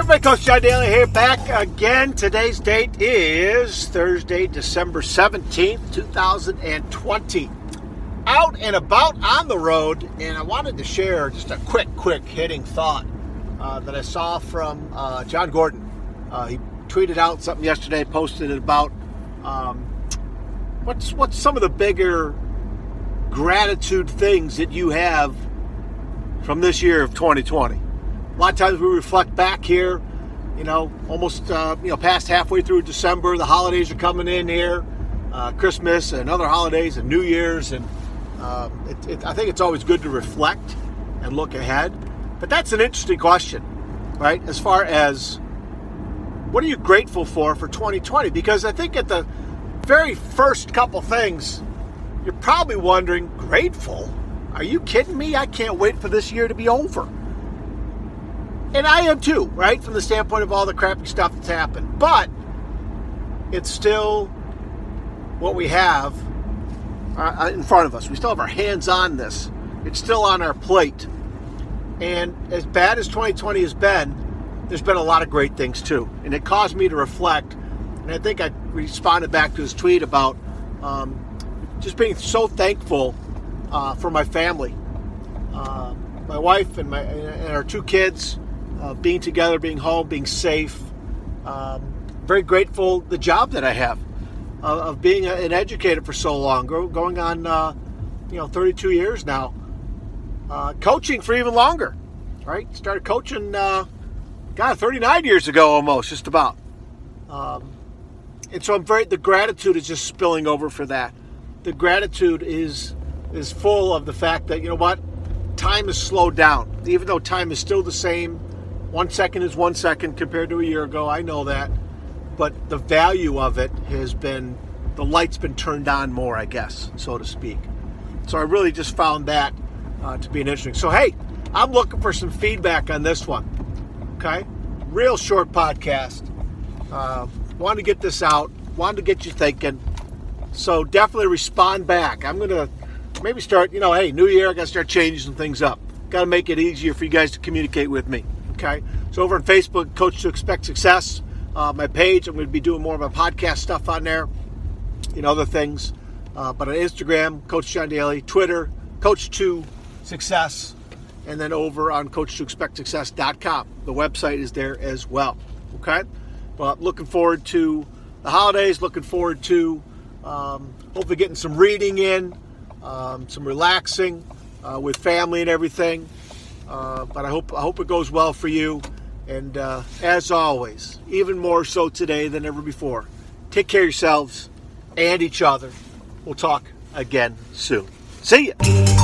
John Daly here, back again. Today's date is Thursday, December 17th, 2020. Out and about on the road, and I wanted to share just a quick, quick hitting thought uh, that I saw from uh, Jon Gordon. Uh, he tweeted out something yesterday, posted it about um, what's what's some of the bigger gratitude things that you have from this year of 2020. A lot of times we reflect back here you know, almost uh, you know past halfway through December. The holidays are coming in here, uh, Christmas and other holidays and New Year's, and uh, it, it, I think it's always good to reflect and look ahead. But that's an interesting question, right? As far as what are you grateful for for 2020? Because I think at the very first couple things, you're probably wondering, grateful? Are you kidding me? I can't wait for this year to be over and I am too, right? From the standpoint of all the crappy stuff that's happened. But it's still what we have uh, in front of us. We still have our hands on this. It's still on our plate. And as bad as 2020 has been, there's been a lot of great things too. And it caused me to reflect. And I think I responded back to his tweet about um, just being so thankful uh, for my family, uh, my wife and my and our two kids uh, being together, being home, being safe. Um, very grateful the job that I have uh, of being a, an educator for so long, go, going on uh, you know 32 years now, uh, coaching for even longer. Right, started coaching, uh, God, 39 years ago almost, just about. Um, and so I'm very the gratitude is just spilling over for that. The gratitude is is full of the fact that you know what time has slowed down. Even though time is still the same, one second is one second compared to a year ago. I know that. But the value of it has been, the light's been turned on more, I guess, so to speak. So I really just found that uh, to be an interesting. So, hey, I'm looking for some feedback on this one. Okay? Real short podcast. Uh, wanted to get this out, wanted to get you thinking. So definitely respond back. I'm to maybe start, you know, hey, new year, I got to start changing some things up. Got to make it easier for you guys to communicate with me. Okay, so over on Facebook, Coach to Expect Success, uh, my page, I'm going to be doing more of my podcast stuff on there, and other things. Uh, but on Instagram, Coach John Daly, Twitter, Coach to Success, and then over on Coach to Expect Success.com. The website is there as well. Okay, but looking forward to the holidays. Looking forward to um, hopefully getting some reading in, um, some relaxing uh, with family and everything. Uh, but I hope I hope it goes well for you. And uh, as always, even more so today than ever before, take care of yourselves and each other. We'll talk again soon. See ya.